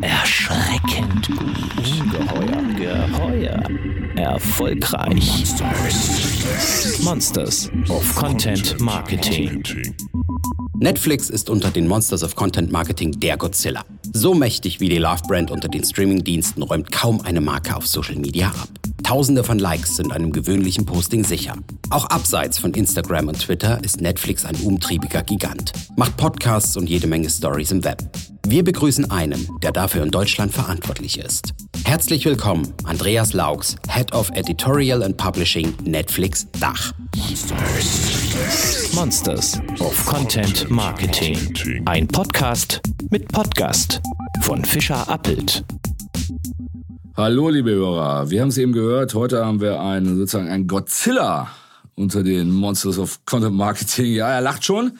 Erschreckend gut. Ungeheuer. Geheuer. Erfolgreich. Monsters. Monsters of Content Marketing. Netflix ist unter den Monsters of Content Marketing der Godzilla. So mächtig wie die Love Brand unter den Streaming-Diensten räumt kaum eine Marke auf Social Media ab. Tausende von Likes sind einem gewöhnlichen Posting sicher. Auch abseits von Instagram und Twitter ist Netflix ein umtriebiger Gigant, macht Podcasts und jede Menge Stories im Web. Wir begrüßen einen, der dafür in Deutschland verantwortlich ist. Herzlich willkommen, Andreas Laux, Head of Editorial and Publishing Netflix Dach. Monsters of Content Marketing. Ein Podcast mit Podcast von Fischer Appelt. Hallo, liebe Hörer. Wir haben es eben gehört. Heute haben wir einen, sozusagen einen Godzilla unter den Monsters of Content Marketing. Ja, er lacht schon.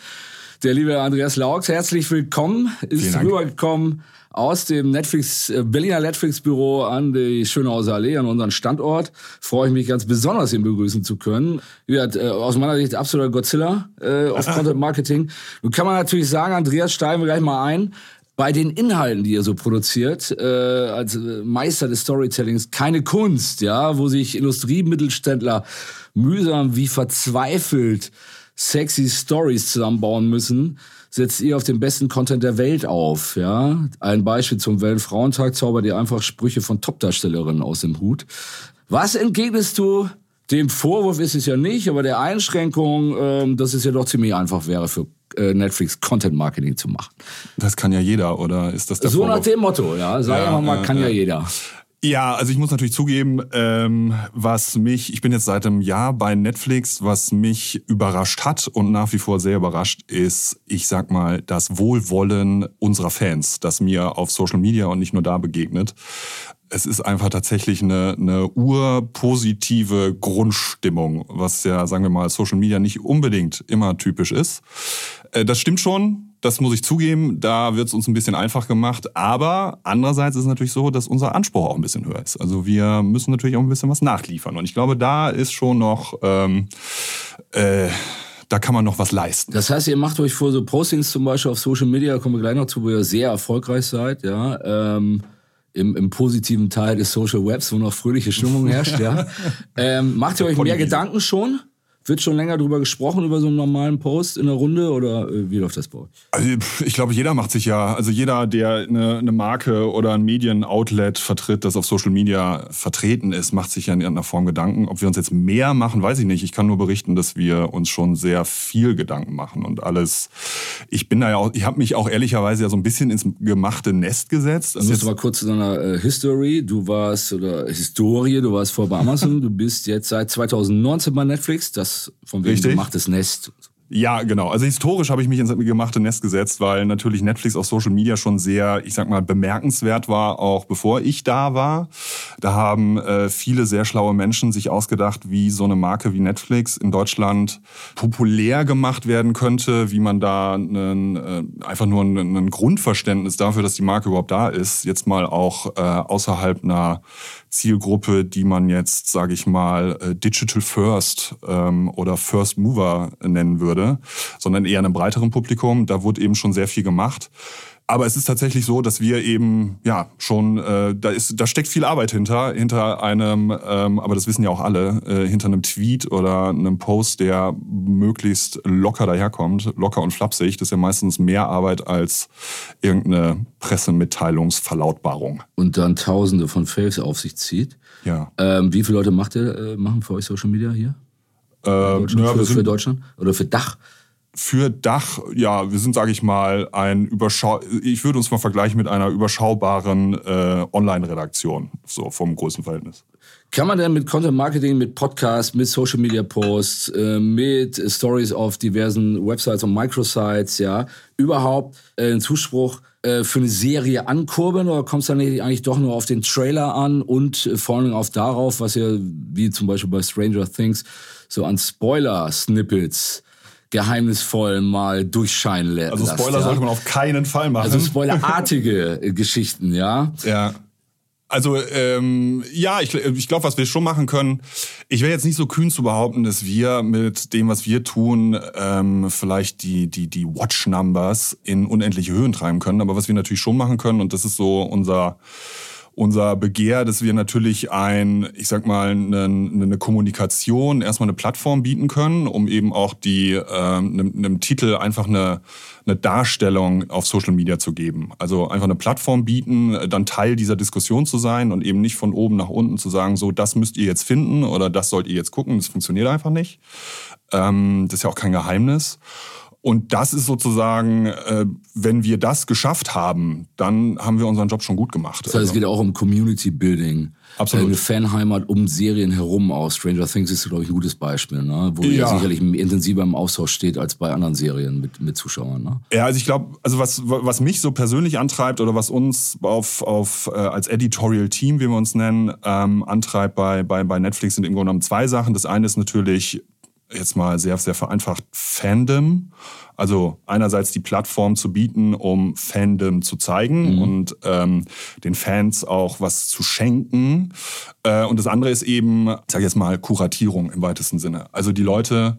Der liebe Andreas Laux, herzlich willkommen. Ist rübergekommen aus dem Netflix, äh, Berliner Netflix-Büro an die Schönhauser Allee, an unseren Standort. Freue ich mich ganz besonders, ihn begrüßen zu können. Wie gesagt, äh, aus meiner Sicht absoluter Godzilla äh, auf Content Marketing. Nun kann man natürlich sagen, Andreas, steigen wir gleich mal ein bei den Inhalten, die ihr so produziert, äh, als Meister des Storytellings, keine Kunst, ja, wo sich Industriemittelständler mühsam wie verzweifelt sexy Stories zusammenbauen müssen, setzt ihr auf den besten Content der Welt auf, ja. Ein Beispiel zum Weltfrauentag zaubert ihr einfach Sprüche von Topdarstellerinnen aus dem Hut. Was entgegnest du dem Vorwurf ist es ja nicht, aber der Einschränkung, ähm, dass es ja doch ziemlich einfach wäre für äh, Netflix Content Marketing zu machen. Das kann ja jeder, oder ist das der So Vorwurf? nach dem Motto, ja. Sagen wir mal, kann ja jeder. Ja, also ich muss natürlich zugeben, ähm, was mich, ich bin jetzt seit einem Jahr bei Netflix, was mich überrascht hat und nach wie vor sehr überrascht ist, ich sag mal, das Wohlwollen unserer Fans, das mir auf Social Media und nicht nur da begegnet. Es ist einfach tatsächlich eine, eine urpositive Grundstimmung, was ja, sagen wir mal, Social Media nicht unbedingt immer typisch ist. Äh, das stimmt schon, das muss ich zugeben, da wird es uns ein bisschen einfach gemacht. Aber andererseits ist es natürlich so, dass unser Anspruch auch ein bisschen höher ist. Also wir müssen natürlich auch ein bisschen was nachliefern. Und ich glaube, da ist schon noch... Ähm, äh, da kann man noch was leisten. Das heißt, ihr macht euch vor so Postings zum Beispiel auf Social Media, kommen wir gleich noch zu, wo ihr sehr erfolgreich seid, ja. Ähm, im, im positiven Teil des Social Webs, wo noch fröhliche Stimmung herrscht, ja. Ähm, macht ihr euch mehr Gedanken schon? Wird schon länger drüber gesprochen, über so einen normalen Post in der Runde oder äh, wie läuft das bei euch? Also, ich glaube, jeder macht sich ja, also jeder, der eine, eine Marke oder ein Medienoutlet vertritt, das auf Social Media vertreten ist, macht sich ja in irgendeiner Form Gedanken. Ob wir uns jetzt mehr machen, weiß ich nicht. Ich kann nur berichten, dass wir uns schon sehr viel Gedanken machen und alles. Ich bin da ja auch, ich habe mich auch ehrlicherweise ja so ein bisschen ins gemachte Nest gesetzt. Also jetzt mal kurz zu deiner äh, History. Du warst, oder Historie, du warst vor bei Amazon, du bist jetzt seit 2019 bei Netflix. Das von wegen Richtig. gemachtes Nest. Ja, genau. Also historisch habe ich mich ins gemachte Nest gesetzt, weil natürlich Netflix auf Social Media schon sehr, ich sag mal, bemerkenswert war, auch bevor ich da war. Da haben äh, viele sehr schlaue Menschen sich ausgedacht, wie so eine Marke wie Netflix in Deutschland populär gemacht werden könnte, wie man da einen, äh, einfach nur ein, Grundverständnis dafür, dass die Marke überhaupt da ist, jetzt mal auch äh, außerhalb einer Zielgruppe, die man jetzt, sage ich mal, äh, Digital First ähm, oder First Mover nennen würde, sondern eher einem breiteren Publikum. Da wurde eben schon sehr viel gemacht. Aber es ist tatsächlich so, dass wir eben ja schon äh, da ist da steckt viel Arbeit hinter hinter einem, ähm, aber das wissen ja auch alle, äh, hinter einem Tweet oder einem Post, der möglichst locker daherkommt, locker und flapsig. Das ist ja meistens mehr Arbeit als irgendeine Pressemitteilungsverlautbarung. Und dann Tausende von Faves auf sich zieht. Ja. Ähm, wie viele Leute macht ihr, äh, machen für euch Social Media hier? Ähm, Deutschland, ja, für, wir für sind Deutschland? Oder für Dach? für Dach, ja, wir sind, sage ich mal, ein überschau ich würde uns mal vergleichen mit einer überschaubaren äh, Online-Redaktion, so vom Größenverhältnis. Kann man denn mit Content Marketing, mit Podcasts, mit Social Media Posts, äh, mit Stories auf diversen Websites und Microsites, ja, überhaupt äh, einen Zuspruch äh, für eine Serie ankurbeln oder kommt es dann eigentlich doch nur auf den Trailer an und äh, vor allem auf darauf, was ihr, wie zum Beispiel bei Stranger Things, so an Spoiler-Snippets geheimnisvoll mal durchscheinen lässt. Also Spoiler ja? sollte man auf keinen Fall machen. Also spoilerartige Geschichten, ja. ja. Also ähm, ja, ich, ich glaube, was wir schon machen können, ich wäre jetzt nicht so kühn zu behaupten, dass wir mit dem, was wir tun, ähm, vielleicht die, die, die Watch-Numbers in unendliche Höhen treiben können. Aber was wir natürlich schon machen können, und das ist so unser unser Begehr, dass wir natürlich ein, ich sag mal, eine, eine Kommunikation, erstmal eine Plattform bieten können, um eben auch die ähm, einem, einem Titel einfach eine, eine Darstellung auf Social Media zu geben. Also einfach eine Plattform bieten, dann Teil dieser Diskussion zu sein und eben nicht von oben nach unten zu sagen, so das müsst ihr jetzt finden oder das sollt ihr jetzt gucken. Das funktioniert einfach nicht. Ähm, das ist ja auch kein Geheimnis. Und das ist sozusagen, äh, wenn wir das geschafft haben, dann haben wir unseren Job schon gut gemacht. Das heißt, es geht auch um Community Building. Absolut. Eine Fanheimat um Serien herum aus. Stranger Things ist, glaube ich, ein gutes Beispiel, ne? wo ja. sicherlich intensiver im Austausch steht als bei anderen Serien mit, mit Zuschauern. Ne? Ja, also ich glaube, also was, was mich so persönlich antreibt oder was uns auf, auf äh, als Editorial Team, wie wir uns nennen, ähm, antreibt bei, bei, bei Netflix sind im Grunde genommen zwei Sachen. Das eine ist natürlich jetzt mal sehr, sehr vereinfacht Fandom. Also einerseits die Plattform zu bieten, um Fandom zu zeigen mhm. und ähm, den Fans auch was zu schenken. Äh, und das andere ist eben, ich sage jetzt mal, Kuratierung im weitesten Sinne. Also die Leute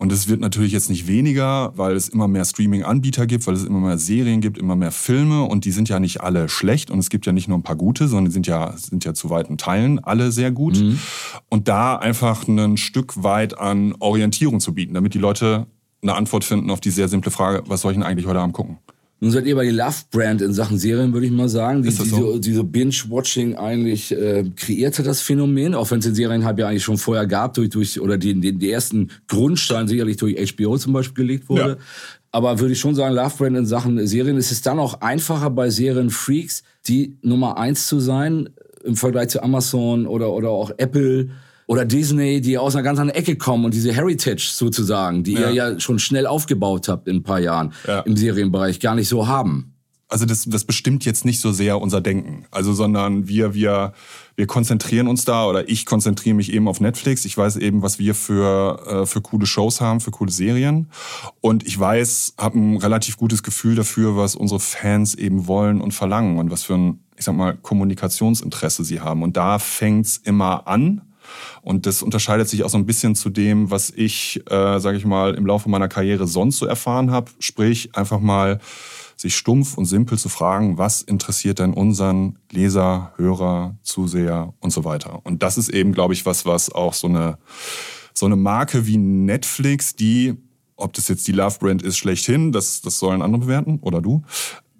und es wird natürlich jetzt nicht weniger, weil es immer mehr Streaming-Anbieter gibt, weil es immer mehr Serien gibt, immer mehr Filme und die sind ja nicht alle schlecht und es gibt ja nicht nur ein paar gute, sondern die sind ja, sind ja zu weiten Teilen alle sehr gut. Mhm. Und da einfach ein Stück weit an Orientierung zu bieten, damit die Leute eine Antwort finden auf die sehr simple Frage, was soll ich denn eigentlich heute Abend gucken? Nun seid ihr bei die Love-Brand in Sachen Serien, würde ich mal sagen. Die, so? diese, diese Binge-Watching eigentlich äh, kreierte das Phänomen, auch wenn es den Serien halt ja eigentlich schon vorher gab, durch, durch oder die, die, die ersten Grundsteine sicherlich durch HBO zum Beispiel gelegt wurde. Ja. Aber würde ich schon sagen, Love Brand in Sachen Serien ist es dann auch einfacher bei Serienfreaks, die Nummer eins zu sein im Vergleich zu Amazon oder, oder auch Apple oder Disney, die aus einer ganz anderen Ecke kommen und diese Heritage sozusagen, die ja. ihr ja schon schnell aufgebaut habt in ein paar Jahren ja. im Serienbereich, gar nicht so haben. Also das, das bestimmt jetzt nicht so sehr unser Denken, also sondern wir wir wir konzentrieren uns da oder ich konzentriere mich eben auf Netflix. Ich weiß eben, was wir für äh, für coole Shows haben, für coole Serien und ich weiß, habe ein relativ gutes Gefühl dafür, was unsere Fans eben wollen und verlangen und was für ein ich sag mal Kommunikationsinteresse sie haben und da fängt's immer an und das unterscheidet sich auch so ein bisschen zu dem, was ich, äh, sage ich mal, im Laufe meiner Karriere sonst so erfahren habe. Sprich, einfach mal sich stumpf und simpel zu fragen, was interessiert denn unseren Leser, Hörer, Zuseher und so weiter. Und das ist eben, glaube ich, was, was auch so eine, so eine Marke wie Netflix, die ob das jetzt die Love Brand ist, schlechthin, das, das sollen andere bewerten oder du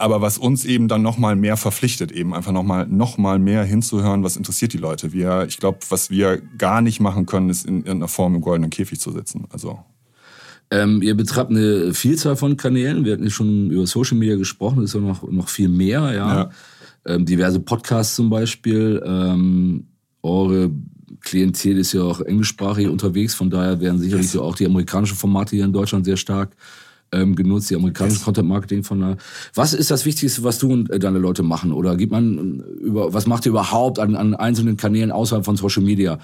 aber was uns eben dann nochmal mehr verpflichtet, eben einfach nochmal noch mal mehr hinzuhören, was interessiert die Leute. Wir, ich glaube, was wir gar nicht machen können, ist in irgendeiner Form im goldenen Käfig zu sitzen. Also ähm, ihr betreibt eine Vielzahl von Kanälen. Wir hatten ja schon über Social Media gesprochen, ist ja noch, noch viel mehr. Ja. ja. Ähm, diverse Podcasts zum Beispiel. Ähm, eure Klientel ist ja auch englischsprachig unterwegs, von daher werden sicherlich yes. auch die amerikanischen Formate hier in Deutschland sehr stark ähm, genutzt, die amerikanische Content Marketing von der. Was ist das Wichtigste, was du und äh, deine Leute machen? Oder gibt man äh, über, was macht ihr überhaupt an, an einzelnen Kanälen außerhalb von Social Media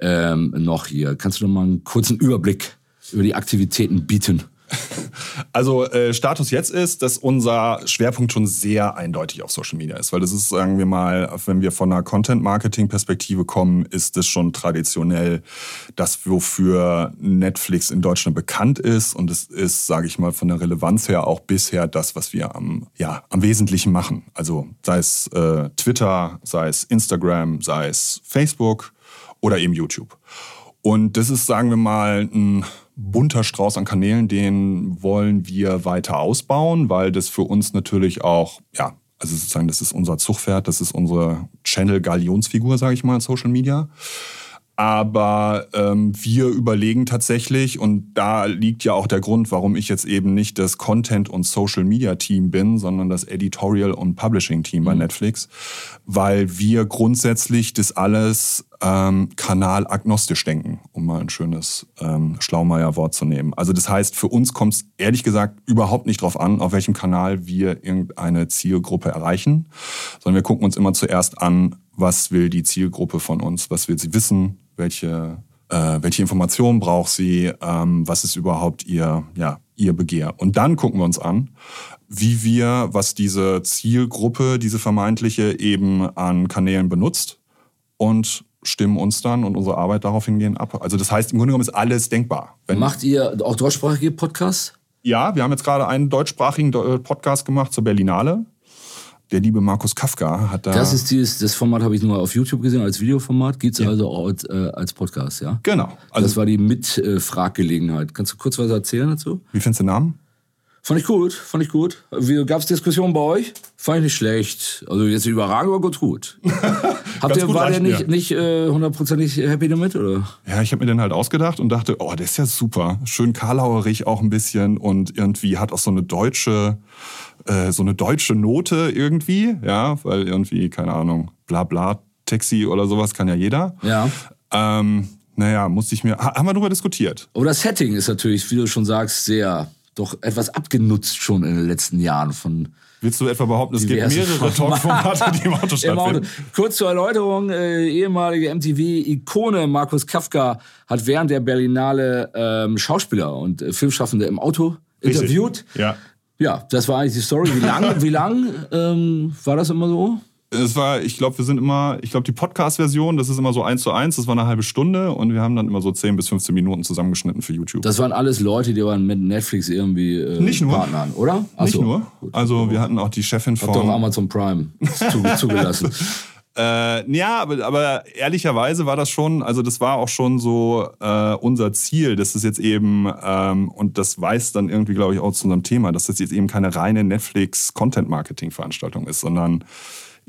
ähm, noch hier? Kannst du noch mal einen kurzen Überblick über die Aktivitäten bieten? Also äh, Status jetzt ist, dass unser Schwerpunkt schon sehr eindeutig auf Social Media ist, weil das ist, sagen wir mal, wenn wir von einer Content-Marketing-Perspektive kommen, ist das schon traditionell das, wofür Netflix in Deutschland bekannt ist und es ist, sage ich mal, von der Relevanz her auch bisher das, was wir am, ja, am Wesentlichen machen. Also sei es äh, Twitter, sei es Instagram, sei es Facebook oder eben YouTube. Und das ist, sagen wir mal, ein bunter Strauß an Kanälen, den wollen wir weiter ausbauen, weil das für uns natürlich auch, ja, also sozusagen, das ist unser Zugpferd, das ist unsere Channel-Galionsfigur, sage ich mal, Social Media. Aber ähm, wir überlegen tatsächlich, und da liegt ja auch der Grund, warum ich jetzt eben nicht das Content- und Social-Media-Team bin, sondern das Editorial- und Publishing-Team mhm. bei Netflix, weil wir grundsätzlich das alles ähm, kanalagnostisch denken, um mal ein schönes ähm, Schlaumeier-Wort zu nehmen. Also das heißt, für uns kommt es ehrlich gesagt überhaupt nicht darauf an, auf welchem Kanal wir irgendeine Zielgruppe erreichen, sondern wir gucken uns immer zuerst an, was will die Zielgruppe von uns, was will sie wissen, welche, äh, welche Informationen braucht sie, ähm, was ist überhaupt ihr, ja, ihr Begehr. Und dann gucken wir uns an, wie wir, was diese Zielgruppe, diese vermeintliche eben an Kanälen benutzt und stimmen uns dann und unsere Arbeit darauf hingehen ab. Also das heißt, im Grunde genommen ist alles denkbar. Wenn Macht ihr auch deutschsprachige Podcasts? Ja, wir haben jetzt gerade einen deutschsprachigen äh, Podcast gemacht zur Berlinale. Der liebe Markus Kafka hat da. Das ist dieses, das Format habe ich nur auf YouTube gesehen als Videoformat, gibt es ja. also auch als, äh, als, Podcast, ja? Genau. Also das war die Mitfraggelegenheit. Kannst du kurz was erzählen dazu? Wie findest du den Namen? Fand ich gut, fand ich gut. Gab es Diskussionen bei euch? Fand ich nicht schlecht. Also jetzt überragend, aber gut, gut. Habt ihr, war der nicht, nicht äh, hundertprozentig happy damit, oder? Ja, ich habe mir den halt ausgedacht und dachte, oh, der ist ja super. Schön karlauerig auch ein bisschen und irgendwie hat auch so eine deutsche, äh, so eine deutsche Note irgendwie, ja, weil irgendwie, keine Ahnung, bla bla, Taxi oder sowas kann ja jeder. Ja. Ähm, naja, musste ich mir, haben wir darüber diskutiert. Aber das Setting ist natürlich, wie du schon sagst, sehr doch etwas abgenutzt schon in den letzten Jahren von Willst du etwa behaupten, es gibt mehrere Talkformate, die im Auto stattfinden? Auto. Kurz zur Erläuterung, äh, ehemalige MTV-Ikone Markus Kafka hat während der Berlinale ähm, Schauspieler und äh, Filmschaffende im Auto Richtig. interviewt. Ja. Ja, das war eigentlich die Story. Wie lang, wie lang ähm, war das immer so? es war, ich glaube, wir sind immer, ich glaube, die Podcast-Version, das ist immer so eins zu eins, das war eine halbe Stunde und wir haben dann immer so 10 bis 15 Minuten zusammengeschnitten für YouTube. Das waren alles Leute, die waren mit Netflix irgendwie äh, Nicht nur. Partnern, oder? Achso. Nicht nur. Also wir hatten auch die Chefin von... Hat doch Amazon Prime zugelassen. Äh, ja, aber, aber ehrlicherweise war das schon, also das war auch schon so äh, unser Ziel, dass es jetzt eben, ähm, und das weiß dann irgendwie, glaube ich, auch zu unserem Thema, dass das jetzt eben keine reine Netflix-Content-Marketing-Veranstaltung ist, sondern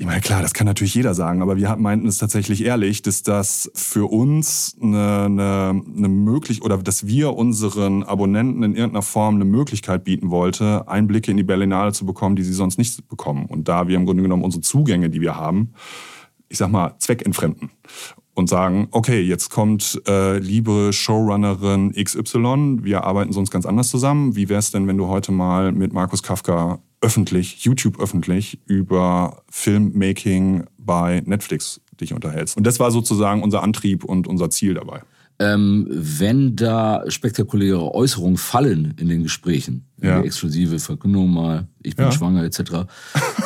ich meine, klar, das kann natürlich jeder sagen, aber wir meinten es tatsächlich ehrlich, dass das für uns eine, eine, eine möglich oder dass wir unseren Abonnenten in irgendeiner Form eine Möglichkeit bieten wollte, Einblicke in die Berlinale zu bekommen, die sie sonst nicht bekommen. Und da wir im Grunde genommen unsere Zugänge, die wir haben, ich sag mal, zweckentfremden und sagen, okay, jetzt kommt äh, liebe Showrunnerin XY, wir arbeiten sonst ganz anders zusammen. Wie wäre es denn, wenn du heute mal mit Markus Kafka öffentlich, YouTube öffentlich, über Filmmaking bei Netflix dich unterhältst. Und das war sozusagen unser Antrieb und unser Ziel dabei. Ähm, wenn da spektakuläre Äußerungen fallen in den Gesprächen, ja. exklusive Verkündung mal, ich bin Ja. schwanger etc.,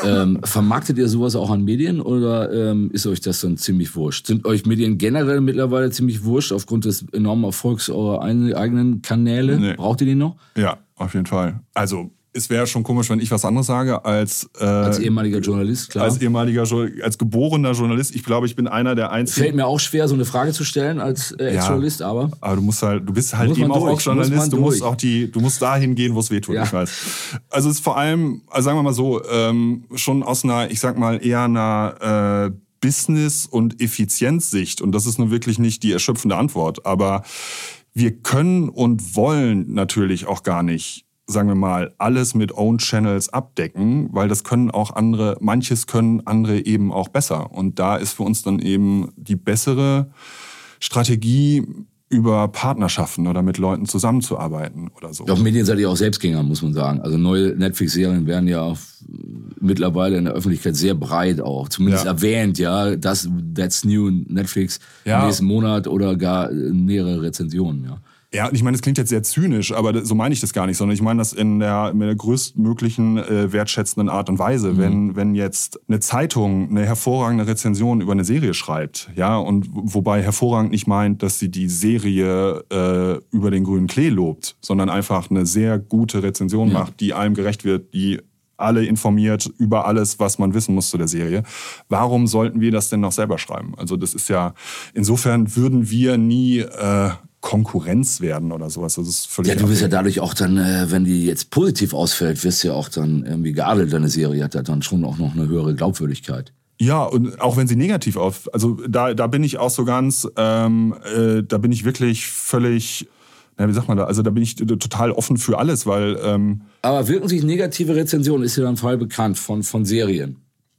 ähm, vermarktet ihr sowas auch an Medien oder ähm, ist euch das dann ziemlich wurscht? Sind euch Medien generell mittlerweile ziemlich wurscht aufgrund des enormen Erfolgs eurer eigenen Kanäle? Nee. Braucht ihr die noch? Ja, auf jeden Fall. Also es wäre schon komisch, wenn ich was anderes sage als äh, Als ehemaliger Journalist, klar. als ehemaliger als geborener Journalist. Ich glaube, ich bin einer der einzigen. Fällt mir auch schwer, so eine Frage zu stellen als äh, Ja. Ex-Journalist, aber Aber du musst halt, du bist halt Muss eben auch, auch muss Journalist. Du musst auch die, du musst dahin gehen, wo es weh tut. Ja. Ich weiß. Also es ist vor allem, also sagen wir mal so, ähm, schon aus einer, ich sag mal eher einer äh, Business- und Effizienzsicht. Und das ist nun wirklich nicht die erschöpfende Antwort. Aber wir können und wollen natürlich auch gar nicht sagen wir mal, alles mit Own Channels abdecken, weil das können auch andere, manches können andere eben auch besser. Und da ist für uns dann eben die bessere Strategie, über Partnerschaften oder mit Leuten zusammenzuarbeiten oder so. Doch Medien seid ihr auch Selbstgänger, muss man sagen. Also neue Netflix-Serien werden ja auch mittlerweile in der Öffentlichkeit sehr breit auch, zumindest Ja. erwähnt, ja. Das, that's new Netflix Ja. nächsten Monat oder gar äh, mehrere Rezensionen, ja. Ja, ich meine, das klingt jetzt sehr zynisch, aber so meine ich das gar nicht, sondern ich meine das in der, in der größtmöglichen äh, wertschätzenden Art und Weise. Wenn, wenn jetzt eine Zeitung eine hervorragende Rezension über eine Serie schreibt, ja, und wobei hervorragend nicht meint, dass sie die Serie äh, über den grünen Klee lobt, sondern einfach eine sehr gute Rezension Ja. macht, die allem gerecht wird, die alle informiert über alles, was man wissen muss zu der Serie. Warum sollten wir das denn noch selber schreiben? Also das ist ja, insofern würden wir nie äh, Konkurrenz werden oder sowas. Das ist völlig Ja, du bist ja dadurch auch dann, äh, wenn die jetzt positiv ausfällt, wirst du ja auch dann irgendwie geadelt, deine Serie hat ja dann schon auch noch eine höhere Glaubwürdigkeit. Ja, und auch wenn sie negativ auf, also da, da bin ich auch so ganz, ähm, äh, da bin ich wirklich völlig, na, wie sagt man da, also da bin ich total offen für alles, weil ähm, Aber wirken sich negative Rezensionen, ist ja dann Fall bekannt von, von Serien.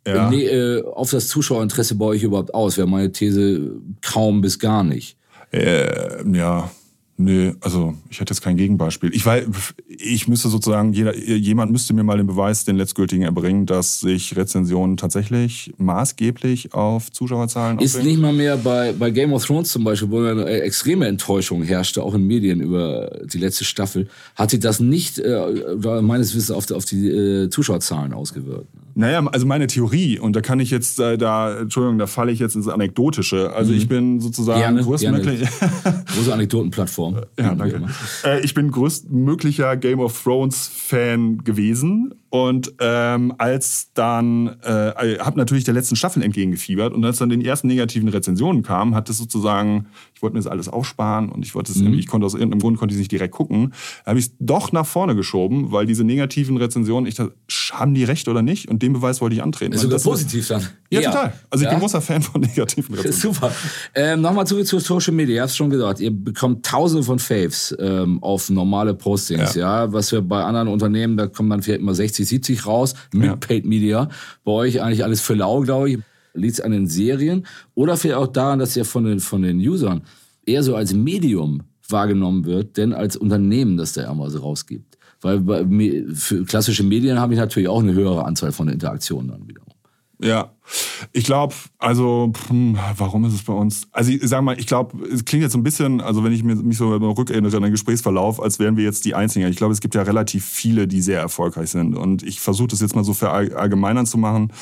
Ja. Nee, äh, auf das Zuschauerinteresse bei euch überhaupt aus? Wäre meine These kaum bis gar nicht. Äh, ja, Nee, also ich hätte jetzt kein Gegenbeispiel. Ich weiß, ich müsste sozusagen, jeder, jemand müsste mir mal den Beweis, den letztgültigen erbringen, dass sich Rezensionen tatsächlich maßgeblich auf Zuschauerzahlen Ist nicht mal mehr bei, bei Game of Thrones zum Beispiel, wo eine extreme Enttäuschung herrschte, auch in Medien über die letzte Staffel, hat sich das nicht, äh, meines Wissens, auf, auf die äh, Zuschauerzahlen ausgewirkt. Naja, also meine Theorie, und da kann ich jetzt, äh, da, Entschuldigung, da falle ich jetzt ins Anekdotische. Also mhm. ich bin sozusagen gerne, größtmöglich. Gerne. Große Anekdotenplattform. ja, danke. Äh, ich bin größtmöglicher Game of Thrones Fan gewesen und ähm, als dann, äh, habe natürlich der letzten Staffel entgegengefiebert und als dann den ersten negativen Rezensionen kamen, hat es sozusagen, ich wollte mir das alles aufsparen und ich wollte es, mhm. ich konnte aus irgendeinem Grund konnte ich nicht direkt gucken, habe ich es doch nach vorne geschoben, weil diese negativen Rezensionen, ich dachte, haben die recht oder nicht? Und den Beweis wollte ich antreten. Ist sogar positiv dann. Ja, ja, total. Also ich ja? bin großer Fan von negativen Rezensionen. Super. Ähm, Nochmal zurück zu Social Media. Ihr habt es schon gesagt, ihr bekommt tausende von Faves ähm, auf normale Postings, ja. ja. Was wir bei anderen Unternehmen, da kommen dann vielleicht immer 60 60, 70 raus mit ja. Paid Media. Bei euch eigentlich alles für lau, glaube ich. Liegt es an den Serien oder vielleicht auch daran, dass ihr von den, von den Usern eher so als Medium wahrgenommen wird, denn als Unternehmen, das der irgendwas rausgibt. Weil für klassische Medien habe ich natürlich auch eine höhere Anzahl von Interaktionen dann wiederum. Ja, ich glaube, also, hm, warum ist es bei uns? Also, ich sag mal, ich glaube, es klingt jetzt so ein bisschen, also wenn ich mich so rückerinnere an den Gesprächsverlauf, als wären wir jetzt die Einzigen. Ich glaube, es gibt ja relativ viele, die sehr erfolgreich sind. Und ich versuche das jetzt mal so verallgemeinern zu machen.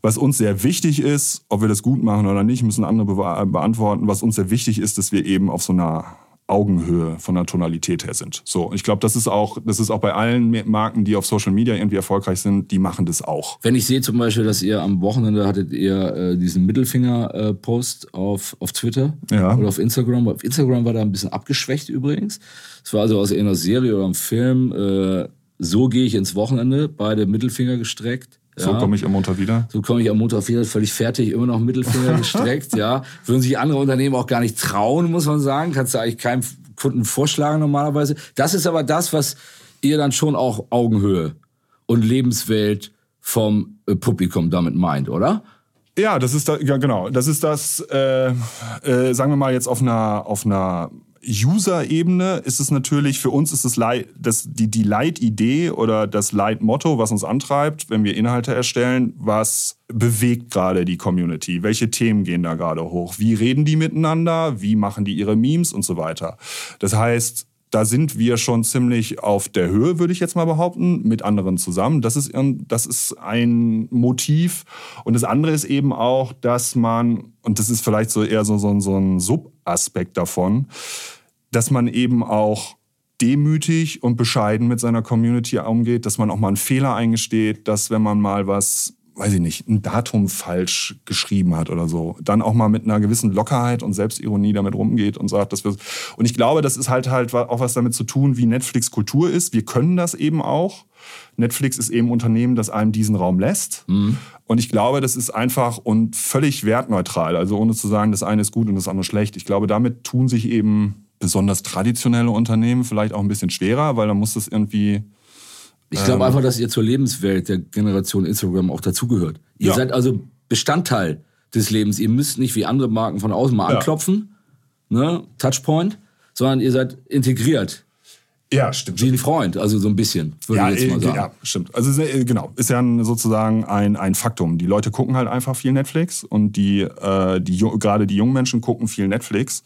Was uns sehr wichtig ist, ob wir das gut machen oder nicht, müssen andere beantworten. Was uns sehr wichtig ist, dass wir eben auf so einer Augenhöhe von der Tonalität her sind. So, ich glaube, das ist auch, das ist auch bei allen Marken, die auf Social Media irgendwie erfolgreich sind, die machen das auch. Wenn ich sehe zum Beispiel, dass ihr am Wochenende hattet ihr äh, diesen Mittelfinger-Post äh, auf, auf Twitter ja. oder auf Instagram. Auf Instagram war da ein bisschen abgeschwächt übrigens. Es war also aus einer Serie oder einem Film. Äh, so gehe ich ins Wochenende, beide Mittelfinger gestreckt. So ja. komme ich am Montag wieder. So komme ich am Montag wieder, völlig fertig, immer noch Mittelfinger gestreckt, ja. Würden sich andere Unternehmen auch gar nicht trauen, muss man sagen. Kannst du eigentlich keinem Kunden vorschlagen normalerweise. Das ist aber das, was ihr dann schon auch Augenhöhe und Lebenswelt vom äh, Publikum damit meint, oder? Ja, das ist da, ja genau. Das ist das, äh, äh, sagen wir mal jetzt auf einer auf einer User-Ebene ist es natürlich, für uns ist es das, die, die Leitidee oder das Leitmotto, was uns antreibt, wenn wir Inhalte erstellen, was bewegt gerade die Community? Welche Themen gehen da gerade hoch? Wie reden die miteinander? Wie machen die ihre Memes und so weiter? Das heißt, da sind wir schon ziemlich auf der Höhe, würde ich jetzt mal behaupten, mit anderen zusammen. Das ist, das ist ein Motiv. Und das andere ist eben auch, dass man, und das ist vielleicht so eher so, so, so ein Subaspekt davon, dass man eben auch demütig und bescheiden mit seiner Community umgeht, dass man auch mal einen Fehler eingesteht, dass wenn man mal was, weiß ich nicht, ein Datum falsch geschrieben hat oder so, dann auch mal mit einer gewissen Lockerheit und Selbstironie damit rumgeht und sagt, dass wir und ich glaube, das ist halt halt auch was damit zu tun, wie Netflix Kultur ist. Wir können das eben auch. Netflix ist eben ein Unternehmen, das einem diesen Raum lässt. Mhm. Und ich glaube, das ist einfach und völlig wertneutral. Also ohne zu sagen, das eine ist gut und das andere schlecht. Ich glaube, damit tun sich eben besonders traditionelle Unternehmen vielleicht auch ein bisschen schwerer, weil da muss das irgendwie. Ich glaube ähm, einfach, dass ihr zur Lebenswelt der Generation Instagram auch dazugehört. Ihr ja. seid also Bestandteil des Lebens. Ihr müsst nicht wie andere Marken von außen mal ja. anklopfen, ne, Touchpoint, sondern ihr seid integriert ja, stimmt. Wie ein Freund, also so ein bisschen, würde ja, ich jetzt mal sagen. Ja, stimmt. Also äh, genau, ist ja sozusagen ein, ein Faktum. Die Leute gucken halt einfach viel Netflix und die, äh, die gerade die jungen Menschen gucken viel Netflix.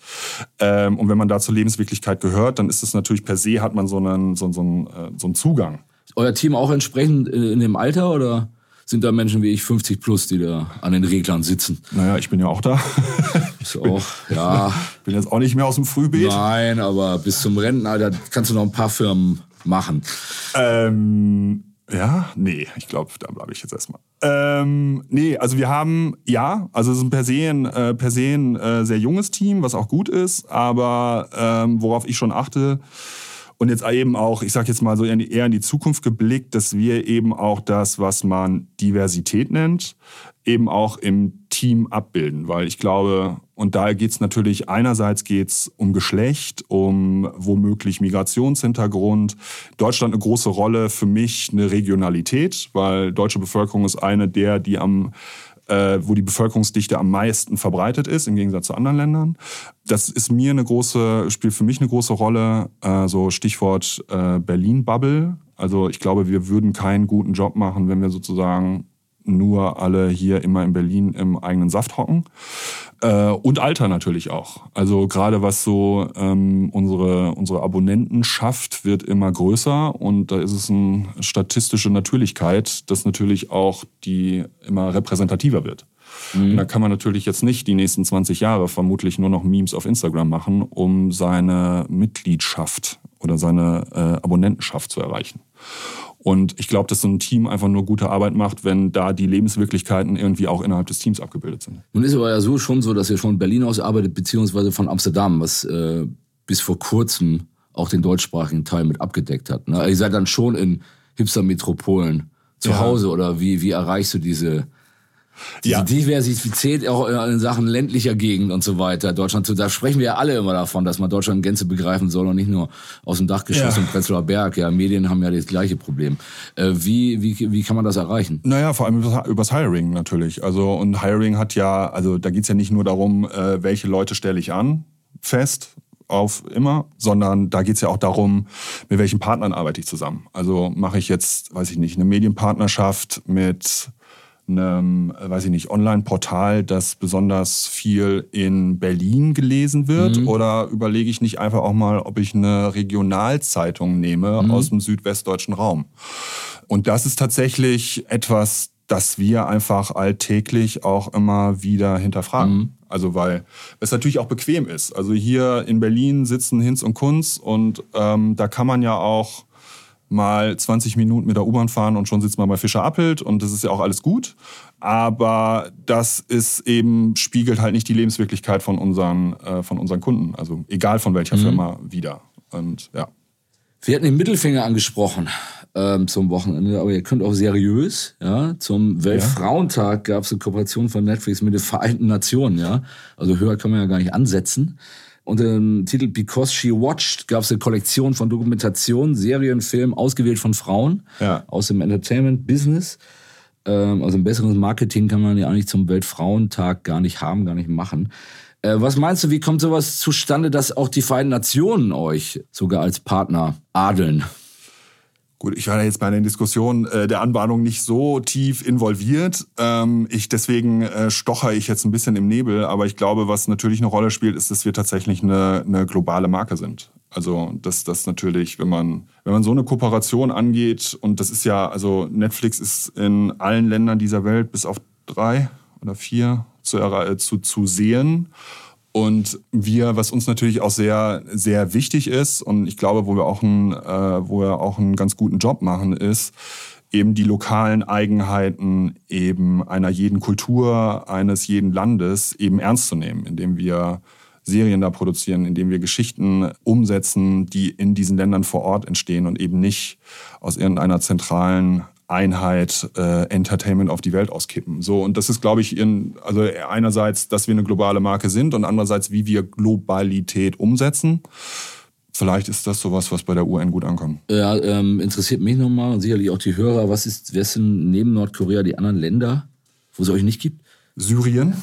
Ähm, und wenn man da zur Lebenswirklichkeit gehört, dann ist es natürlich per se, hat man so einen, so, so, einen, äh, so einen Zugang. Euer Team auch entsprechend in dem Alter oder? sind da Menschen wie ich 50 plus, die da an den Reglern sitzen. Naja, ich bin ja auch da. Ist auch, ja. Bin jetzt auch nicht mehr aus dem Frühbeet. Nein, aber bis zum Rentenalter kannst du noch ein paar Firmen machen. Ähm, ja, nee, ich glaube, da bleibe ich jetzt erstmal. Ähm, nee, also wir haben, ja, also es ist ein per se ein, äh, per se ein äh, sehr junges Team, was auch gut ist, aber ähm, worauf ich schon achte, und jetzt eben auch, ich sage jetzt mal so eher in die Zukunft geblickt, dass wir eben auch das, was man Diversität nennt, eben auch im Team abbilden. Weil ich glaube, und da geht es natürlich, einerseits geht es um Geschlecht, um womöglich Migrationshintergrund. Deutschland eine große Rolle, für mich eine Regionalität, weil deutsche Bevölkerung ist eine der, die am äh, wo die Bevölkerungsdichte am meisten verbreitet ist, im Gegensatz zu anderen Ländern. Das ist mir eine große, spielt für mich eine große Rolle. Äh, so Stichwort äh, Berlin-Bubble. Also ich glaube, wir würden keinen guten Job machen, wenn wir sozusagen nur alle hier immer in Berlin im eigenen Saft hocken. Äh, und Alter natürlich auch. Also gerade was so ähm, unsere, unsere Abonnenten schafft, wird immer größer und da ist es eine statistische Natürlichkeit, dass natürlich auch die immer repräsentativer wird. Mhm. Da kann man natürlich jetzt nicht die nächsten 20 Jahre vermutlich nur noch Memes auf Instagram machen, um seine Mitgliedschaft oder seine äh, Abonnentenschaft zu erreichen. Und ich glaube, dass so ein Team einfach nur gute Arbeit macht, wenn da die Lebenswirklichkeiten irgendwie auch innerhalb des Teams abgebildet sind. Nun ist aber ja so schon so, dass ihr von Berlin aus arbeitet, beziehungsweise von Amsterdam, was äh, bis vor kurzem auch den deutschsprachigen Teil mit abgedeckt hat. Ne? Ihr seid dann schon in Hipster-Metropolen zu ja. Hause oder wie, wie erreichst du diese diese ja. Diversität auch in Sachen ländlicher Gegend und so weiter. Deutschland, da sprechen wir ja alle immer davon, dass man Deutschland in Gänze begreifen soll und nicht nur aus dem Dachgeschoss ja. im Prenzlauer Berg. Ja, Medien haben ja das gleiche Problem. Äh, wie, wie, wie kann man das erreichen? Naja, vor allem übers, Hiring natürlich. Also, und Hiring hat ja, also da geht's ja nicht nur darum, äh, welche Leute stelle ich an, fest, auf immer, sondern da geht's ja auch darum, mit welchen Partnern arbeite ich zusammen. Also mache ich jetzt, weiß ich nicht, eine Medienpartnerschaft mit einem, äh, weiß ich nicht, Online-Portal, das besonders viel in Berlin gelesen wird? Mhm. Oder überlege ich nicht einfach auch mal, ob ich eine Regionalzeitung nehme mhm. aus dem südwestdeutschen Raum? Und das ist tatsächlich etwas, das wir einfach alltäglich auch immer wieder hinterfragen. Mhm. Also weil es natürlich auch bequem ist. Also hier in Berlin sitzen Hinz und Kunz und ähm, da kann man ja auch mal 20 Minuten mit der U-Bahn fahren und schon sitzt man bei Fischer Appelt und das ist ja auch alles gut. Aber das ist eben, spiegelt halt nicht die Lebenswirklichkeit von unseren, äh, von unseren Kunden. Also egal von welcher mhm. Firma wieder. Und ja. Wir hatten den Mittelfinger angesprochen ähm, zum Wochenende, aber ihr könnt auch seriös, ja. Zum Weltfrauentag gab es eine Kooperation von Netflix mit den Vereinten Nationen, ja. Also höher kann man ja gar nicht ansetzen. Unter dem Titel Because She Watched gab es eine Kollektion von Dokumentationen, Serien, Filmen, ausgewählt von Frauen ja. aus dem Entertainment-Business. Ähm, also ein besseres Marketing kann man ja eigentlich zum Weltfrauentag gar nicht haben, gar nicht machen. Äh, was meinst du, wie kommt sowas zustande, dass auch die Vereinten Nationen euch sogar als Partner adeln? Gut, ich war da jetzt bei den Diskussionen äh, der Anbahnung nicht so tief involviert. Ähm, ich deswegen äh, stocher ich jetzt ein bisschen im Nebel, aber ich glaube, was natürlich eine Rolle spielt, ist, dass wir tatsächlich eine, eine globale Marke sind. Also dass das natürlich, wenn man wenn man so eine Kooperation angeht und das ist ja, also Netflix ist in allen Ländern dieser Welt bis auf drei oder vier zu, zu, zu sehen und wir, was uns natürlich auch sehr, sehr wichtig ist und ich glaube, wo wir auch einen, äh, wo wir auch einen ganz guten Job machen, ist, eben die lokalen Eigenheiten eben einer jeden Kultur, eines jeden Landes eben ernst zu nehmen, indem wir Serien da produzieren, indem wir Geschichten umsetzen, die in diesen Ländern vor Ort entstehen und eben nicht aus irgendeiner zentralen Einheit äh, Entertainment auf die Welt auskippen. So und das ist, glaube ich, in, also einerseits, dass wir eine globale Marke sind und andererseits, wie wir Globalität umsetzen. Vielleicht ist das sowas, was bei der UN gut ankommt. Ja, ähm, interessiert mich nochmal und sicherlich auch die Hörer. Was ist, wer sind neben Nordkorea die anderen Länder, wo es euch nicht gibt? Syrien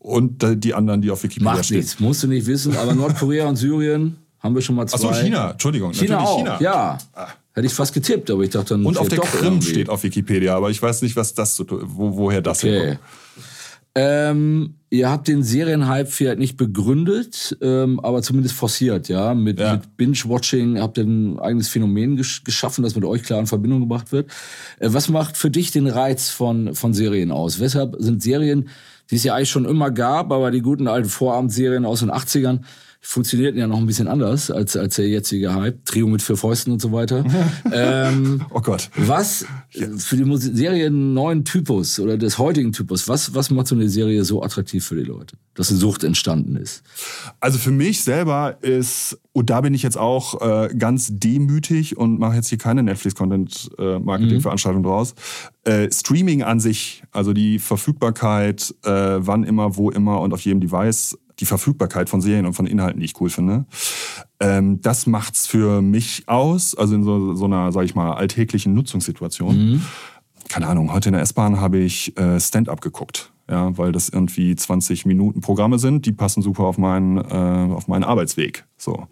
und die anderen, die auf Wikipedia Macht stehen. nichts, musst du nicht wissen. Aber Nordkorea und Syrien haben wir schon mal zwei. Achso, China, Entschuldigung. China auch, China. ja. Ah. Hätte ich fast getippt, aber ich dachte dann. Und auf der Krim irgendwie. steht auf Wikipedia, aber ich weiß nicht, was das so, wo, woher das okay. kommt. Ähm, ihr habt den Serienhype vielleicht nicht begründet, ähm, aber zumindest forciert, ja. Mit, ja. mit Binge-Watching habt ihr ein eigenes Phänomen gesch geschaffen, das mit euch klar in Verbindung gebracht wird. Äh, was macht für dich den Reiz von, von Serien aus? Weshalb sind Serien, die es ja eigentlich schon immer gab, aber die guten alten Vorabendserien aus den 80ern, funktionierten ja noch ein bisschen anders als, als der jetzige Hype. Trio mit vier Fäusten und so weiter. ähm, oh Gott. Was für die Serie neuen Typus oder des heutigen Typus, was, was macht so eine Serie so attraktiv für die Leute, dass eine Sucht entstanden ist? Also für mich selber ist, und da bin ich jetzt auch äh, ganz demütig und mache jetzt hier keine Netflix-Content-Marketing-Veranstaltung äh, draus. Äh, Streaming an sich, also die Verfügbarkeit, äh, wann immer, wo immer und auf jedem Device, die Verfügbarkeit von Serien und von Inhalten, die ich cool finde. Ähm, das macht's für mich aus, also in so, so einer, sag ich mal, alltäglichen Nutzungssituation. Mhm. keine Ahnung, heute in der S-Bahn habe ich äh, Stand-up geguckt. Ja, weil das irgendwie 20 Minuten Programme sind, die passen super auf meinen, äh, auf meinen Arbeitsweg. So.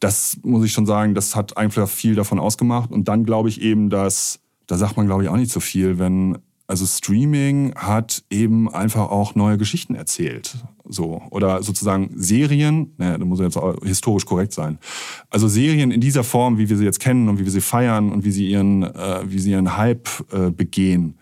Das muss ich schon sagen, das hat einfach viel davon ausgemacht. Und dann glaube ich eben, dass, da sagt man glaube ich auch nicht so viel, wenn also Streaming hat eben einfach auch neue Geschichten erzählt. So. Oder sozusagen Serien, naja, da muss jetzt auch historisch korrekt sein. Also Serien in dieser Form, wie wir sie jetzt kennen und wie wir sie feiern und wie sie ihren, äh, wie sie ihren Hype äh, begehen,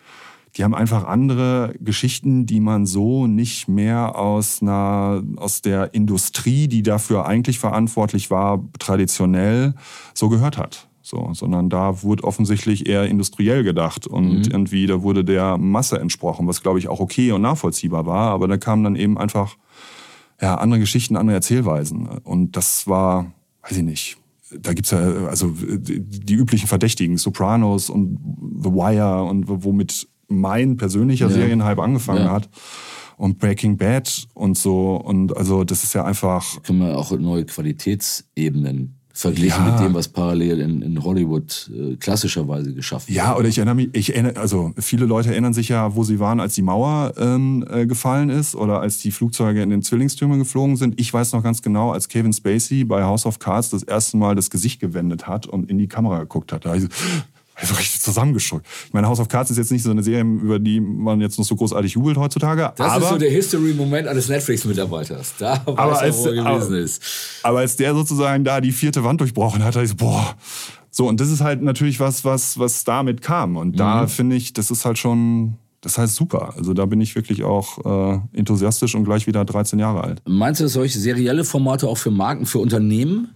die haben einfach andere Geschichten, die man so nicht mehr aus einer, aus der Industrie, die dafür eigentlich verantwortlich war, traditionell so gehört hat. So, sondern da wurde offensichtlich eher industriell gedacht und mhm. irgendwie da wurde der Masse entsprochen, was glaube ich auch okay und nachvollziehbar war, aber da kamen dann eben einfach ja, andere Geschichten, andere Erzählweisen und das war, weiß ich nicht, da gibt's ja also die, üblichen Verdächtigen, Sopranos und The Wire und womit mein persönlicher ja. Serienhype angefangen ja. hat und Breaking Bad und so und also das ist ja einfach können wir auch neue Qualitätsebenen verglichen ja. mit dem, was parallel in, in Hollywood äh, klassischerweise geschaffen wird. Ja, oder ich erinnere mich, ich erinnere, also viele Leute erinnern sich ja, wo sie waren, als die Mauer ähm, äh, gefallen ist oder als die Flugzeuge in den Zwillingstürmen geflogen sind. Ich weiß noch ganz genau, als Kevin Spacey bei House of Cards das erste Mal das Gesicht gewendet hat und in die Kamera geguckt hat. Da ich so, so richtig zusammengeschraubt. Ich meine, House of Cards ist jetzt nicht so eine Serie, über die man jetzt noch so großartig jubelt heutzutage. Das aber, ist so der History-Moment eines Netflix-Mitarbeiters. Da weiß aber als, er, wo er gewesen ist. Aber als der sozusagen da die vierte Wand durchbrochen hat, da ich so, boah. So, und das ist halt natürlich was, was, was damit kam. Und mhm. da finde ich, das ist halt schon, das heißt super. Also da bin ich wirklich auch äh, enthusiastisch und gleich wieder 13 Jahre alt. Meinst du, dass solche serielle Formate auch für Marken, für Unternehmen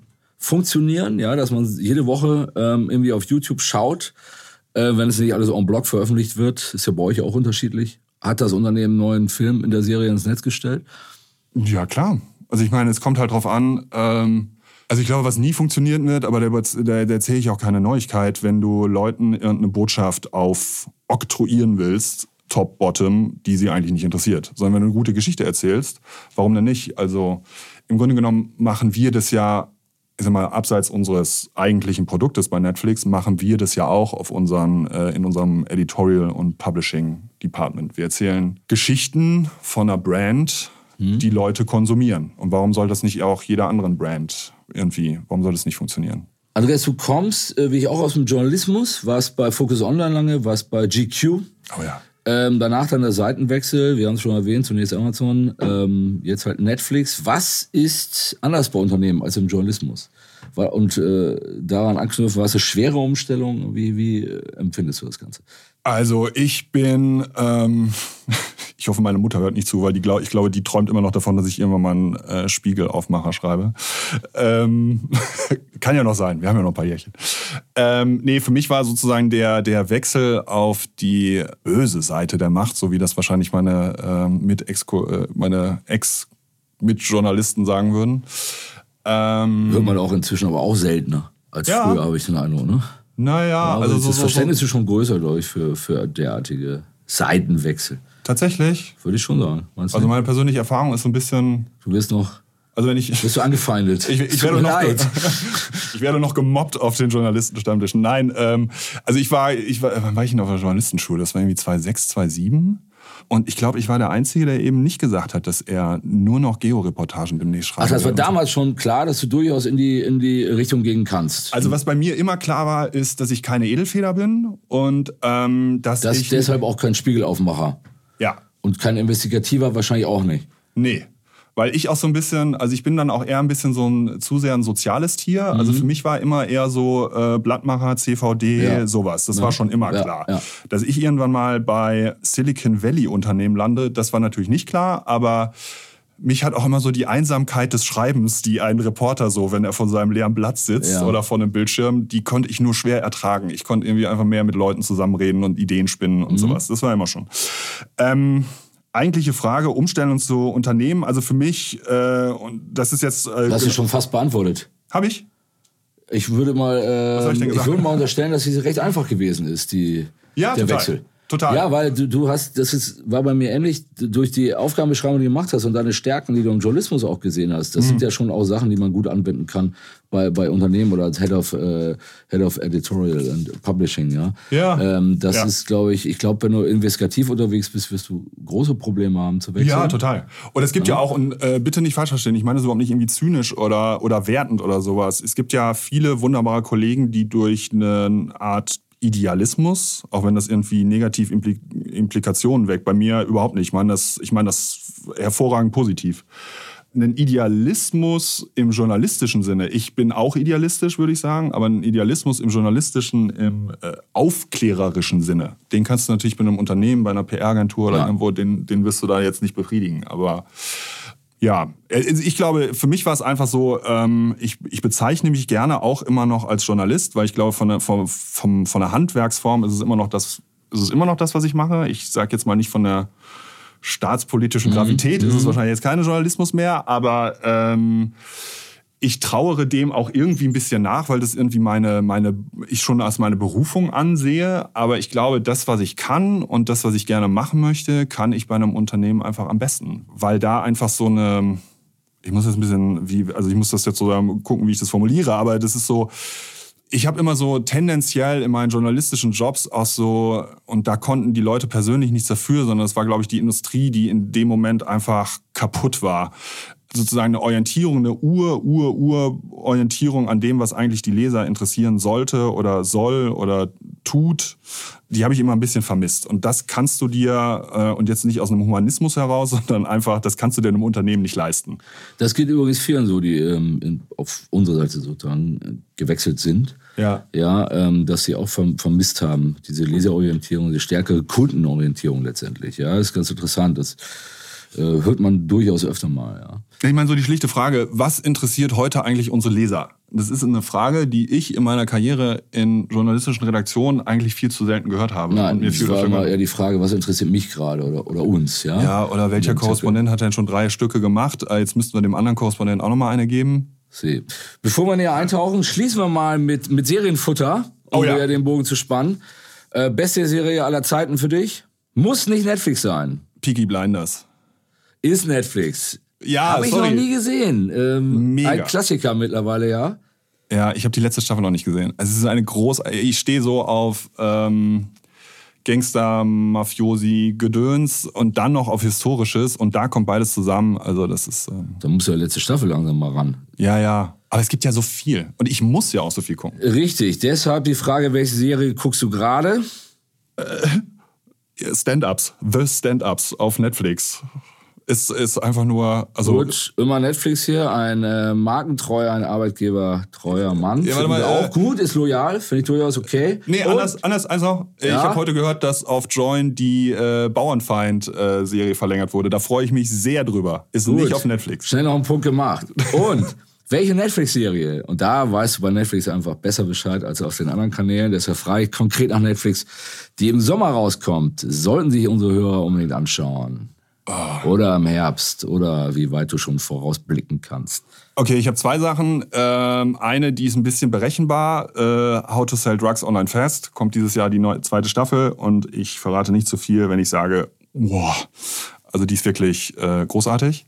funktionieren, ja, dass man jede Woche ähm, irgendwie auf YouTube schaut, äh, wenn es nicht alles en bloc veröffentlicht wird, ist ja bei euch auch unterschiedlich. Hat das Unternehmen einen neuen Film in der Serie ins Netz gestellt? Ja, klar. Also ich meine, es kommt halt drauf an, ähm, also ich glaube, was nie funktionieren wird, aber da, da, da erzähle ich auch keine Neuigkeit, wenn du Leuten irgendeine Botschaft aufoktroyieren willst, top, bottom, die sie eigentlich nicht interessiert. Sondern wenn du eine gute Geschichte erzählst, warum denn nicht? Also im Grunde genommen machen wir das ja ich sag mal, abseits unseres eigentlichen Produktes bei Netflix machen wir das ja auch auf unseren, äh, in unserem Editorial und Publishing Department. Wir erzählen Geschichten von einer Brand, mhm. die Leute konsumieren. Und warum soll das nicht auch jeder anderen Brand irgendwie, warum soll das nicht funktionieren? Andreas, du kommst, äh, wie ich auch aus dem Journalismus, warst bei Focus Online lange, warst bei GQ. Oh ja. Ähm, danach dann der Seitenwechsel, wir haben es schon erwähnt, zunächst Amazon, ähm, jetzt halt Netflix. Was ist anders bei Unternehmen als im Journalismus? Und äh, daran anknüpfen, war es eine schwere Umstellung? Wie, wie äh, empfindest du das Ganze? Also ich bin, ähm, ich hoffe, meine Mutter hört nicht zu, weil die glaub, ich glaube, die träumt immer noch davon, dass ich irgendwann mal einen äh, Spiegelaufmacher schreibe. Ähm, kann ja noch sein, wir haben ja noch ein paar Jährchen. Ähm, nee, für mich war sozusagen der, der Wechsel auf die böse Seite der Macht, so wie das wahrscheinlich meine, äh, mit Ex, äh, meine Ex-Mitjournalisten sagen würden. Ähm, Hört man auch inzwischen aber auch seltener als ja. früher, habe ich den Eindruck, ne? Naja, ja, also, also das so, Verständnis so, ist schon größer, glaube ich, für, für derartige Seitenwechsel. Tatsächlich? Würde ich schon sagen. Meinst also meine persönliche Erfahrung ist so ein bisschen. Du wirst noch. Also wenn ich. Bist du angefeindet? ich, ich, werde noch, ich werde noch gemobbt auf den Journalistenstammtischen. Nein, ähm, also ich war, ich war, wann war ich denn auf der Journalistenschule? Das war irgendwie 2006, 2007. Und ich glaube, ich war der Einzige, der eben nicht gesagt hat, dass er nur noch Georeportagen demnächst schreibt. Ach, das war damals schon klar, dass du durchaus in die, in die Richtung gehen kannst. Also was bei mir immer klar war, ist, dass ich keine Edelfeder bin und ähm, dass das ich... deshalb auch kein Spiegelaufmacher. Ja. Und kein Investigativer wahrscheinlich auch nicht. Nee. Weil ich auch so ein bisschen, also ich bin dann auch eher ein bisschen so ein zu sehr ein soziales Tier. Also mhm. Also für mich war immer eher so äh, Blattmacher, CVD, ja. sowas. Das ja. war schon immer ja. klar. Dass ich irgendwann mal bei Silicon Valley Unternehmen lande, das war natürlich nicht klar, aber mich hat auch immer so die Einsamkeit des Schreibens, die ein Reporter so, wenn er von seinem leeren Blatt sitzt ja. oder vor einem Bildschirm, die konnte ich nur schwer ertragen. Ich konnte irgendwie einfach mehr mit Leuten zusammenreden und Ideen spinnen und mhm. sowas. Das war immer schon. Ähm, eigentliche Frage, Umstellung zu Unternehmen, also für mich, äh, und das ist jetzt... Äh, Hast du schon fast beantwortet. Habe ich? Ich würde mal, äh, ich, ich, würde mal unterstellen, dass sie recht einfach gewesen ist, die, ja, der total. Wechsel. Total. Ja, weil du, du hast, das ist, war bei mir ähnlich, durch die Aufgabenbeschreibung, die du gemacht hast und deine Stärken, die du im Journalismus auch gesehen hast. Das mhm. sind ja schon auch Sachen, die man gut anwenden kann bei, bei Unternehmen oder als Head of, äh, Head of Editorial and Publishing, ja. Ja. Ähm, das ja. ist, glaube ich, ich glaube, wenn du investigativ unterwegs bist, wirst du große Probleme haben zu wechseln. Ja, total. Und es gibt ja, ja auch, und äh, bitte nicht falsch verstehen, ich meine das überhaupt nicht irgendwie zynisch oder, oder wertend oder sowas. Es gibt ja viele wunderbare Kollegen, die durch eine Art Idealismus, auch wenn das irgendwie negativ Implik Implikationen weckt. Bei mir überhaupt nicht. Ich meine das, ich meine das hervorragend positiv. Ein Idealismus im journalistischen Sinne. Ich bin auch idealistisch, würde ich sagen, aber ein Idealismus im journalistischen, im äh, aufklärerischen Sinne. Den kannst du natürlich bei einem Unternehmen, bei einer PR-Agentur oder ja. irgendwo, den, den wirst du da jetzt nicht befriedigen. Aber ja, äh, ich glaube, für mich war es einfach so, ähm, ich, ich bezeichne mich gerne auch immer noch als Journalist, weil ich glaube, von der, von, von, von der Handwerksform ist es immer noch das, ist es immer noch das, was ich mache. Ich sage jetzt mal nicht von der staatspolitischen mhm. Gravität, mhm. ist es wahrscheinlich jetzt kein Journalismus mehr, aber ähm, ich trauere dem auch irgendwie ein bisschen nach, weil das irgendwie meine, meine, ich schon als meine Berufung ansehe. Aber ich glaube, das, was ich kann und das, was ich gerne machen möchte, kann ich bei einem Unternehmen einfach am besten. Weil da einfach so eine, ich muss jetzt ein bisschen, wie, also ich muss das jetzt so gucken, wie ich das formuliere, aber das ist so, ich habe immer so tendenziell in meinen journalistischen Jobs auch so, und da konnten die Leute persönlich nichts dafür, sondern es war, glaube ich, die Industrie, die in dem Moment einfach kaputt war sozusagen eine Orientierung, eine Ur, Ur, Ur-Orientierung an dem, was eigentlich die Leser interessieren sollte oder soll oder tut, die habe ich immer ein bisschen vermisst. Und das kannst du dir, äh, und jetzt nicht aus einem Humanismus heraus, sondern einfach, das kannst du dir in einem Unternehmen nicht leisten. Das geht übrigens vielen so, die ähm, in, auf unserer Seite sozusagen äh, gewechselt sind. Ja. Ja, ähm, dass sie auch vermisst haben, diese Leserorientierung, diese stärkere Kundenorientierung letztendlich. Ja, das ist ganz interessant. Das hört man durchaus öfter mal, ja. Ich meine, so die schlichte Frage, was interessiert heute eigentlich unsere Leser? Das ist eine Frage, die ich in meiner Karriere in journalistischen Redaktionen eigentlich viel zu selten gehört habe. Nein, das war immer eher die Frage, was interessiert mich gerade oder, oder uns, ja? Ja, oder welcher Korrespondent hat denn schon drei Stücke gemacht? Jetzt müssten wir dem anderen Korrespondenten auch nochmal eine geben. See. Bevor wir näher eintauchen, schließen wir mal mit, mit Serienfutter, um oh, ja. den Bogen zu spannen. Äh, beste Serie aller Zeiten für dich? Muss nicht Netflix sein. Peaky Blinders. Ist Netflix. Ja, Habe ich sorry. noch nie gesehen. Ähm, Mega. Ein Klassiker mittlerweile, ja. Ja, ich habe die letzte Staffel noch nicht gesehen. Also es ist eine groß. Ich stehe so auf ähm, Gangster, Mafiosi, Gedöns und dann noch auf Historisches und da kommt beides zusammen. Also das ist. Ähm da muss ja letzte Staffel langsam mal ran. Ja, ja. Aber es gibt ja so viel und ich muss ja auch so viel gucken. Richtig. Deshalb die Frage, welche Serie guckst du gerade? Äh, Stand-ups, The Stand-ups auf Netflix ist, ist einfach nur. Also gut, immer Netflix hier, ein äh, markentreuer, ein arbeitgebertreuer Mann. Ja, warte mal, auch äh, gut, ist loyal, finde ich durchaus okay. Nee, Und, anders, anders, also, ja? ich habe heute gehört, dass auf Join die äh, Bauernfeind-Serie äh, verlängert wurde. Da freue ich mich sehr drüber. Ist gut. nicht auf Netflix. Schnell noch einen Punkt gemacht. Und welche Netflix-Serie? Und da weißt du bei Netflix einfach besser Bescheid als auf den anderen Kanälen. Deshalb frei konkret nach Netflix, die im Sommer rauskommt. Sollten sich unsere Hörer unbedingt anschauen. Oh. Oder im Herbst oder wie weit du schon vorausblicken kannst. Okay, ich habe zwei Sachen. Ähm, eine, die ist ein bisschen berechenbar. Äh, How to Sell Drugs Online Fast. Kommt dieses Jahr die neue, zweite Staffel und ich verrate nicht zu viel, wenn ich sage, wow. Also die ist wirklich äh, großartig.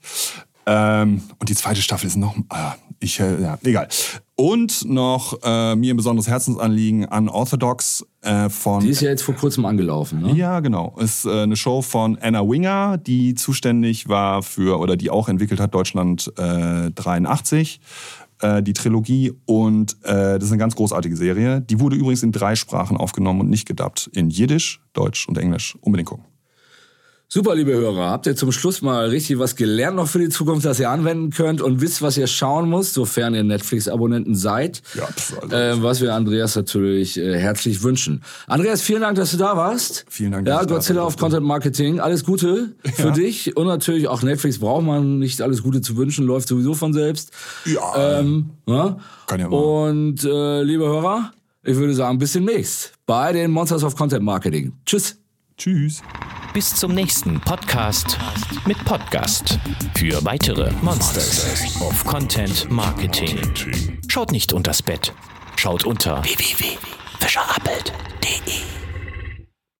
Ähm, und die zweite Staffel ist noch, äh, ich, äh, ja, egal. Und noch äh, mir ein besonderes Herzensanliegen Unorthodox äh, von. Die ist ja jetzt vor kurzem angelaufen, ne? Ja, genau. Ist äh, eine Show von Anna Winger, die zuständig war für oder die auch entwickelt hat Deutschland äh, 83 äh, die Trilogie und äh, das ist eine ganz großartige Serie. Die wurde übrigens in drei Sprachen aufgenommen und nicht gedubbt. In Jiddisch, Deutsch und Englisch. Unbedingt gucken. Super, liebe Hörer, habt ihr zum Schluss mal richtig was gelernt noch für die Zukunft, das ihr anwenden könnt und wisst, was ihr schauen müsst, sofern ihr Netflix-Abonnenten seid. Ja, also. äh, was wir Andreas natürlich äh, herzlich wünschen. Andreas, vielen Dank, dass du da warst. Vielen Dank. Ja, Godzilla auf Content Marketing. Alles Gute für ja. dich und natürlich auch Netflix braucht man nicht alles Gute zu wünschen, läuft sowieso von selbst. Ja. Ähm, ja? Kann ja mal. Und äh, liebe Hörer, ich würde sagen, bis demnächst bei den Monsters of Content Marketing. Tschüss. Tschüss. Bis zum nächsten Podcast mit Podcast. Für weitere Monsters of Content Marketing. Schaut nicht unters Bett. Schaut unter www.fischerappelt.de.